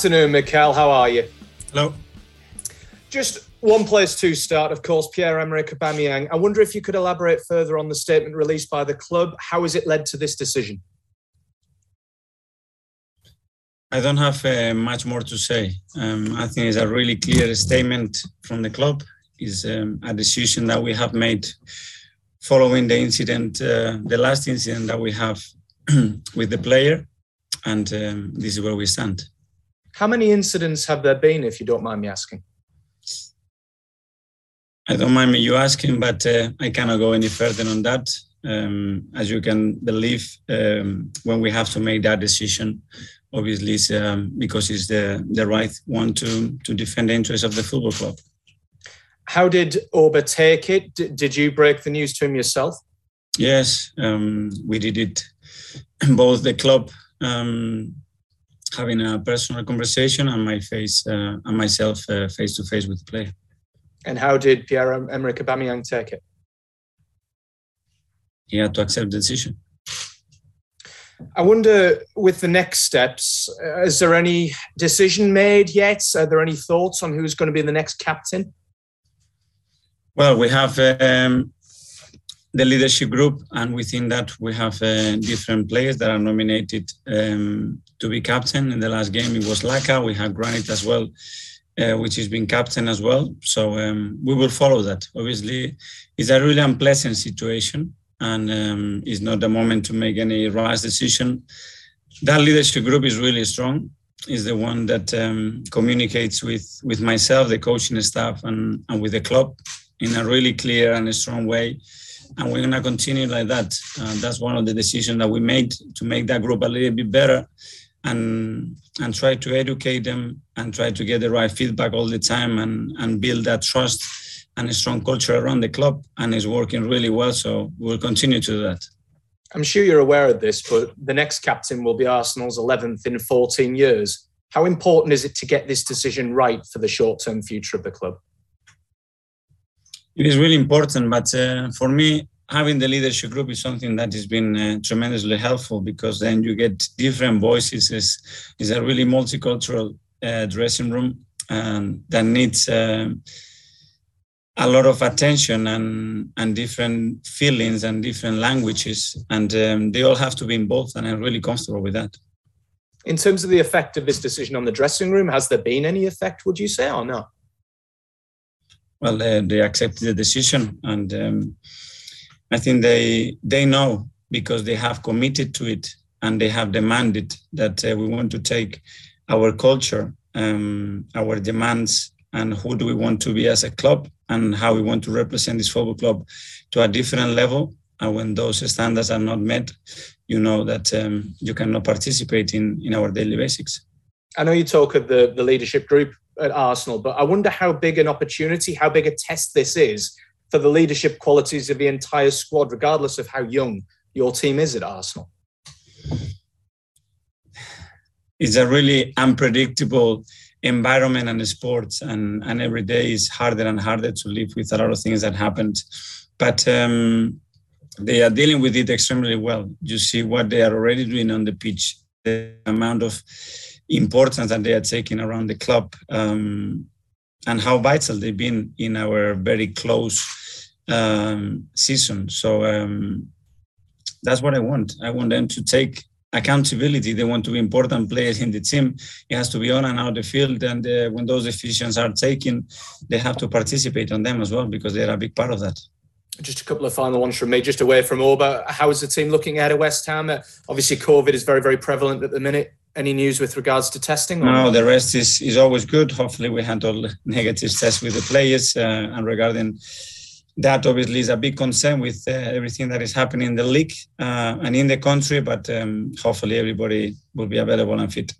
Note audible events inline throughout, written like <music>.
Good afternoon, Mikel. How are you? Hello. Just one place to start, of course, Pierre-Emerick Aubameyang. I wonder if you could elaborate further on the statement released by the club. How has it led to this decision? I don't have uh, much more to say. Um, I think it's a really clear statement from the club. It's um, a decision that we have made following the incident, uh, the last incident that we have <clears throat> with the player, and um, this is where we stand. How many incidents have there been, if you don't mind me asking? I don't mind you asking, but uh, I cannot go any further on that. Um, as you can believe, um, when we have to make that decision, obviously it's um, because it's the, the right one to, to defend the interests of the football club. How did Oba take it? D- did you break the news to him yourself? Yes, um, we did it. <clears throat> Both the club um, having a personal conversation and my face uh, and myself face to face with the player. And how did Pierre Emerick Aubameyang take it? He had to accept the decision. I wonder, with the next steps, uh, is there any decision made yet? Are there any thoughts on who's going to be the next captain? Well, we have um, the leadership group, and within that, we have uh, different players that are nominated um, to be captain. In the last game, it was Laka. We have Granit as well, uh, which has been captain as well. So um, we will follow that. Obviously, it's a really unpleasant situation, and um, it's not the moment to make any rash decision. That leadership group is really strong. Is the one that um, communicates with with myself, the coaching staff, and, and with the club in a really clear and strong way and we're going to continue like that. Uh, that's one of the decisions that we made to make that group a little bit better and and try to educate them and try to get the right feedback all the time and and build that trust and a strong culture around the club and it's working really well so we'll continue to do that. I'm sure you're aware of this but the next captain will be arsenal's 11th in 14 years. How important is it to get this decision right for the short-term future of the club? It is really important, but uh, for me, having the leadership group is something that has been uh, tremendously helpful because then you get different voices. It's, it's a really multicultural uh, dressing room and that needs um, a lot of attention and, and different feelings and different languages. And um, they all have to be involved, and I'm really comfortable with that. In terms of the effect of this decision on the dressing room, has there been any effect, would you say, or not? well, uh, they accepted the decision, and um, I think they they know because they have committed to it and they have demanded that uh, we want to take our culture, um, our demands, and who do we want to be as a club, and how we want to represent this football club to a different level. And when those standards are not met, you know that um, you cannot participate in in our daily basics. I know you talk of the the leadership group at Arsenal, but I wonder how big an opportunity, how big a test this is for the leadership qualities of the entire squad, regardless of how young your team is at Arsenal. It's a really unpredictable environment and sports, and, and every day is harder and harder to live with a lot of things that happened. But um, they are dealing with it extremely well. You see what they are already doing on the pitch, the amount of importance that they are taking around the club um, and how vital they've been in our very close um, season. So um, that's what I want. I want them to take accountability. They want to be important players in the team. It has to be on and out the field. And uh, when those decisions are taken, they have to participate on them as well because they're a big part of that. Just a couple of final ones from me, just away from Oba. How is the team looking ahead of West Ham? Uh, obviously, COVID is very, very prevalent at the minute any news with regards to testing? No, the rest is, is always good. Hopefully, we handle <laughs> negative tests with the players. Uh, and regarding that obviously is a big concern with uh, everything that is happening in the league uh, and in the country. But um, hopefully, everybody will be available and fit.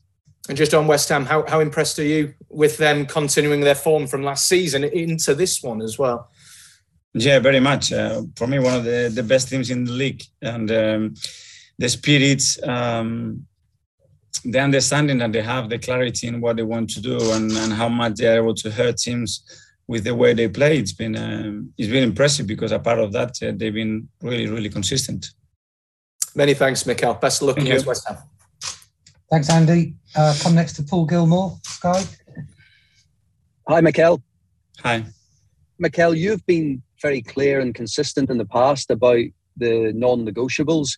And just on West Ham, how, how impressed are you with them continuing their form from last season into this one as well? Yeah, very much. Uh, for me, one of the, the best teams in the league. And um, the spirits, um, the understanding that they have, the clarity in what they want to do, and, and how much they are able to hurt teams with the way they play. It's been um, it's been impressive because a part of that uh, they've been really really consistent. Many thanks, Mikel. Best of luck against West Ham. Thanks, Andy. Uh, come next to Paul Gilmore, Sky. Hi, Mikel. Hi. Mikel, you've been very clear and consistent in the past about the non-negotiables.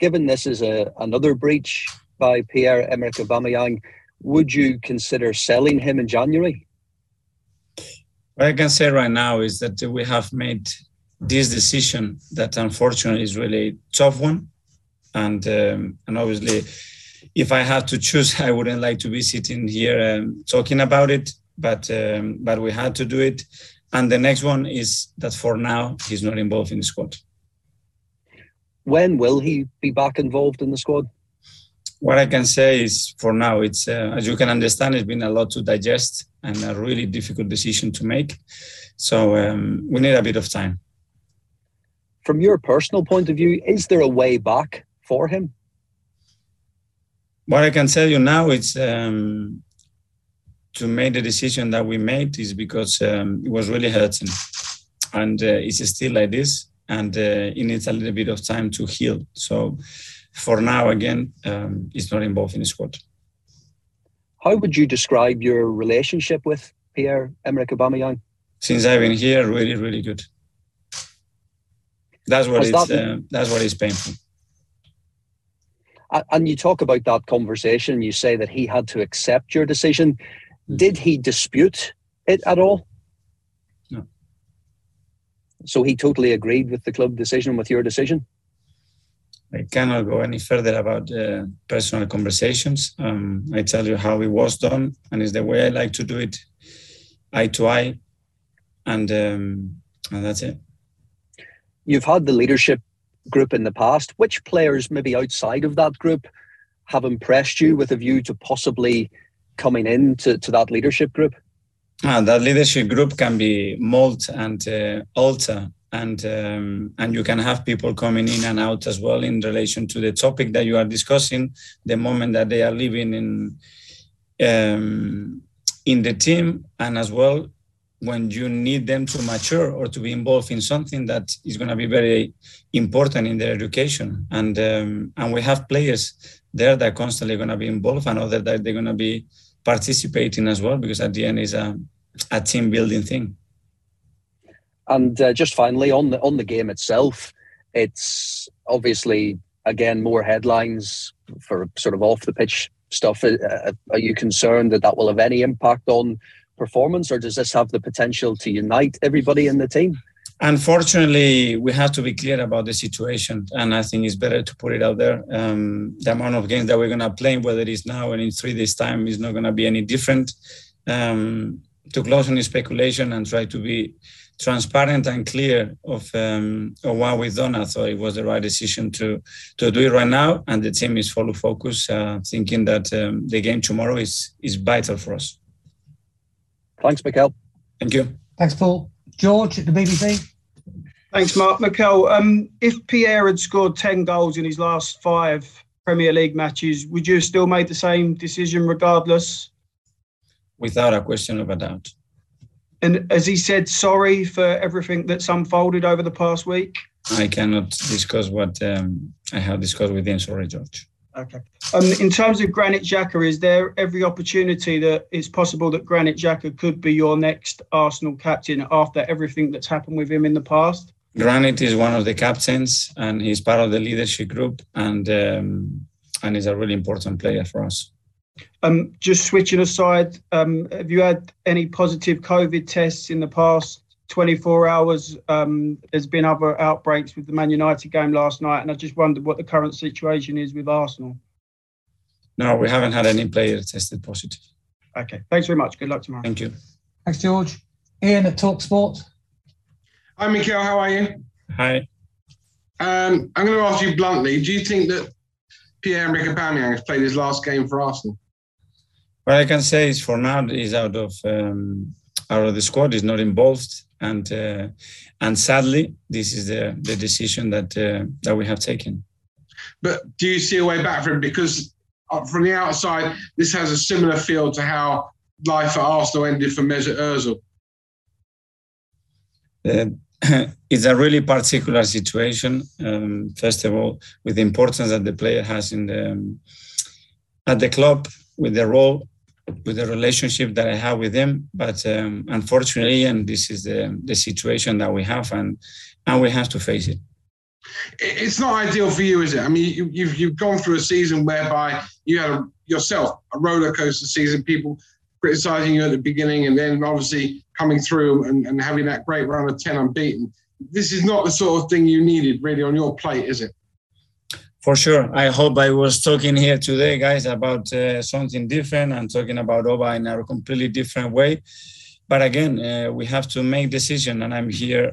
Given this is a, another breach by Pierre-Emerick Aubameyang, would you consider selling him in January? What I can say right now is that we have made this decision that unfortunately is really tough one. And, um, and obviously, if I had to choose, <laughs> I wouldn't like to be sitting here um, talking about it, but, um, but we had to do it. And the next one is that for now, he's not involved in the squad. When will he be back involved in the squad? What I can say is for now, it's uh, as you can understand, it's been a lot to digest and a really difficult decision to make. So um, we need a bit of time. From your personal point of view, is there a way back for him? What I can tell you now is um, to make the decision that we made is because um, it was really hurting, and uh, it's still like this, and uh, it needs a little bit of time to heal. So for now, again, um, it's not involved in the squad. How would you describe your relationship with Pierre Emerick Aubameyang? Since I've been here, really, really good. That's what Has it's. That uh, that's what is painful. And you talk about that conversation. You say that he had to accept your decision. Hmm. Did he dispute it at all? No. So he totally agreed with the club decision, with your decision. I cannot go any further about uh, personal conversations. Um, I tell you how it was done, and it's the way I like to do it, eye to eye, and um, and that's it. You've had the leadership group in the past. Which players, maybe outside of that group, have impressed you with a view to possibly coming into to that leadership group? Ah, that leadership group can be mold and uh, alter and um, and you can have people coming in and out as well in relation to the topic that you are discussing the moment that they are living in um, in the team and as well when you need them to mature or to be involved in something that is going to be very important in their education. And um, and we have players there that are constantly going to be involved and other that they're going to be participating as well because at the end is a, a team building thing and uh, just finally on the on the game itself, it's obviously again more headlines for sort of off the pitch stuff. Uh, uh, are you concerned that that will have any impact on performance, or does this have the potential to unite everybody in the team? Unfortunately, we have to be clear about the situation, and I think it's better to put it out there. Um, the amount of games that we're going to play, whether it's now and in three days' time, is not going to be any different. Um, to close on speculation and try to be transparent and clear of, um, of what we've done. I thought it was the right decision to to do it right now, and the team is fully focused, uh, thinking that um, the game tomorrow is is vital for us. Thanks, Mikel. Thank you. Thanks, Paul. George at the BBC. Thanks, Mark. Mikel, um, if Pierre had scored 10 goals in his last five Premier League matches, would you have still made the same decision regardless? Without a question of a doubt. And has he said sorry for everything that's unfolded over the past week? I cannot discuss what um, I have discussed with him. Sorry, George. Okay. Um, in terms of Granit Xhaka, is there every opportunity that it's possible that Granit Xhaka could be your next Arsenal captain after everything that's happened with him in the past? Granit is one of the captains, and he's part of the leadership group, and um, and he's a really important player for us. Um, just switching aside, um, have you had any positive COVID tests in the past 24 hours? Um, there's been other outbreaks with the Man United game last night, and I just wondered what the current situation is with Arsenal. No, we haven't had any players tested positive. Okay, thanks very much. Good luck tomorrow. Thank you. Thanks, George. Ian at Talk Sport. Hi, Mikel. How are you? Hi. Um, I'm going to ask you bluntly. Do you think that Pierre-Emerick Aubameyang has played his last game for Arsenal? What I can say is, for now, he's out of um, out of the squad. He's not involved, and uh, and sadly, this is the the decision that uh, that we have taken. But do you see a way back for him? Because uh, from the outside, this has a similar feel to how life at Arsenal ended for Mesut Ozil. Uh, <coughs> it's a really particular situation. Um, first of all, with the importance that the player has in the um, at the club, with the role, with the relationship that I have with him. But um, unfortunately, and this is the the situation that we have, and and we have to face it. It's not ideal for you, is it? I mean, you, you've you've gone through a season whereby you had a, yourself a roller coaster season. People criticizing you at the beginning, and then obviously coming through and, and having that great run of ten unbeaten. This is not the sort of thing you needed really on your plate, is it? For sure. I hope I was talking here today, guys, about uh, something different and talking about Oba in a completely different way. But again, uh, we have to make decision, and I'm here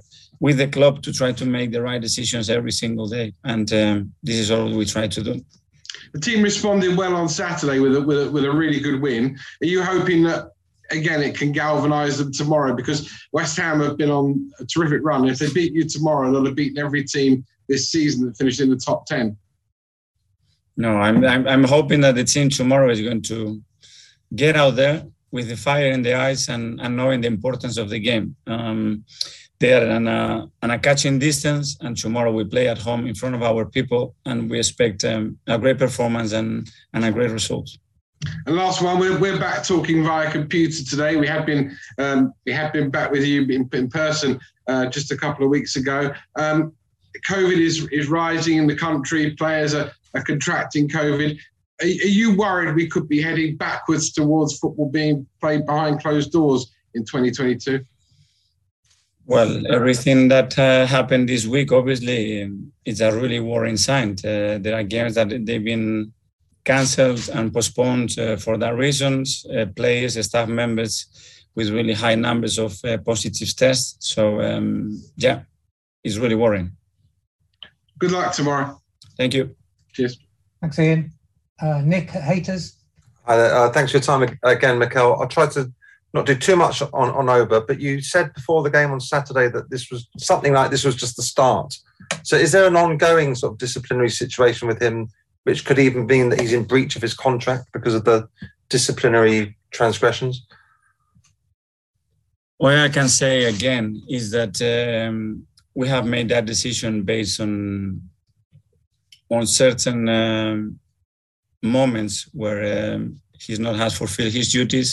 with the club to try to make the right decisions every single day. And um, this is all we try to do. The team responded well on Saturday with a, with a, with a really good win. Are you hoping that again it can galvanise them tomorrow? Because West Ham have been on a terrific run. If they beat you tomorrow, they'll have beaten every team this season that finished in the top ten. No, I'm, I'm I'm hoping that the team tomorrow is going to get out there with the fire in the eyes and, and knowing the importance of the game. Um, they are on a, on a catching distance, and tomorrow we play at home in front of our people, and we expect um, a great performance and, and a great result. And last one, we're, we're back talking via computer today. We have been um, we have been back with you in, in person uh, just a couple of weeks ago. Um, COVID is is rising in the country. Players are, are contracting COVID. Are, are you worried we could be heading backwards towards football being played behind closed doors in 2022? Well, everything that uh, happened this week, obviously, um, is a really worrying sign. Uh, there are games that they've been cancelled and postponed uh, for that reasons. Uh, players, staff members, with really high numbers of uh, positive tests. So, um, yeah, it's really worrying. Good luck tomorrow. Thank you. Cheers. Thanks, Ian. Uh, Nick, haters. Uh, thanks for your time again, Mikel. I'll try to not do too much on, on Oba, but you said before the game on Saturday that this was something like this was just the start. So is there an ongoing sort of disciplinary situation with him, which could even mean that he's in breach of his contract because of the disciplinary transgressions? What I can say again is that um, we have made that decision based on on certain um, moments where um, he's not has fulfilled his duties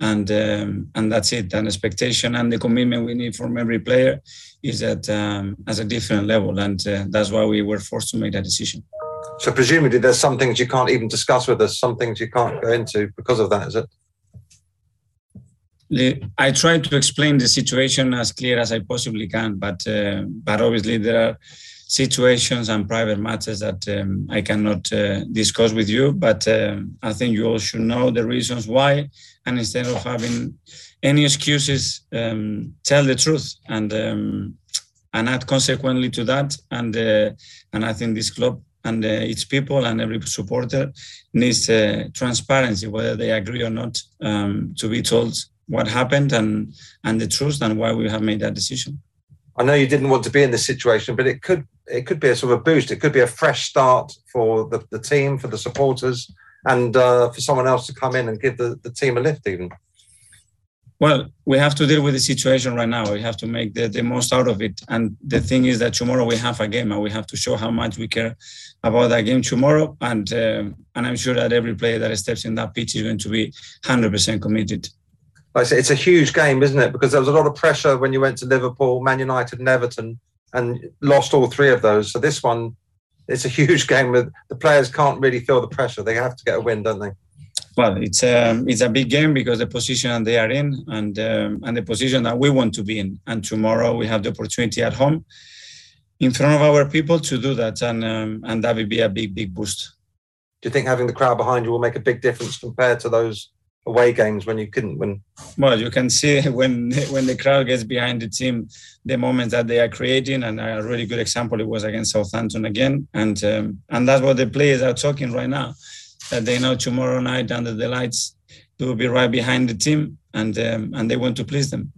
and um, and that's it. An expectation and the commitment we need from every player is at um, as a different level, and uh, that's why we were forced to make that decision. So presumably, there's some things you can't even discuss with us, some things you can't go into because of that. Is it? I try to explain the situation as clear as I possibly can, but uh, but obviously there are situations and private matters that um, I cannot uh, discuss with you. But um, I think you all should know the reasons why, and instead of having any excuses, um, tell the truth and um, and act consequently to that. And uh, and I think this club and uh, its people and every supporter needs uh, transparency, whether they agree or not, um, to be told what happened and and the truth and why we have made that decision. I know you didn't want to be in this situation, but it could it could be a sort of a boost. It could be a fresh start for the, the team, for the supporters, and uh, for someone else to come in and give the, the team a lift even. Well, we have to deal with the situation right now. We have to make the, the most out of it. And the thing is that tomorrow we have a game and we have to show how much we care about that game tomorrow. And uh, and I'm sure that every player that steps in that pitch is going to be 100% committed. I say, it's a huge game, isn't it? Because there was a lot of pressure when you went to Liverpool, Man United, and Everton and lost all three of those. So this one, it's a <laughs> huge game. The players can't really feel the pressure. They have to get a win, don't they? Well, it's a um, it's a big game because the position they are in and um, and the position that we want to be in. And tomorrow we have the opportunity at home, in front of our people, to do that, and um, and that will be a big big boost. Do you think having the crowd behind you will make a big difference compared to those away games when you couldn't win? Well, you can see <laughs> when when the crowd gets behind the team, the moments that they are creating, and a really good example it was against Southampton again, and um, and that's what the players are talking right now, that they know tomorrow night under the lights they will be right behind the team, and um, and they want to please them.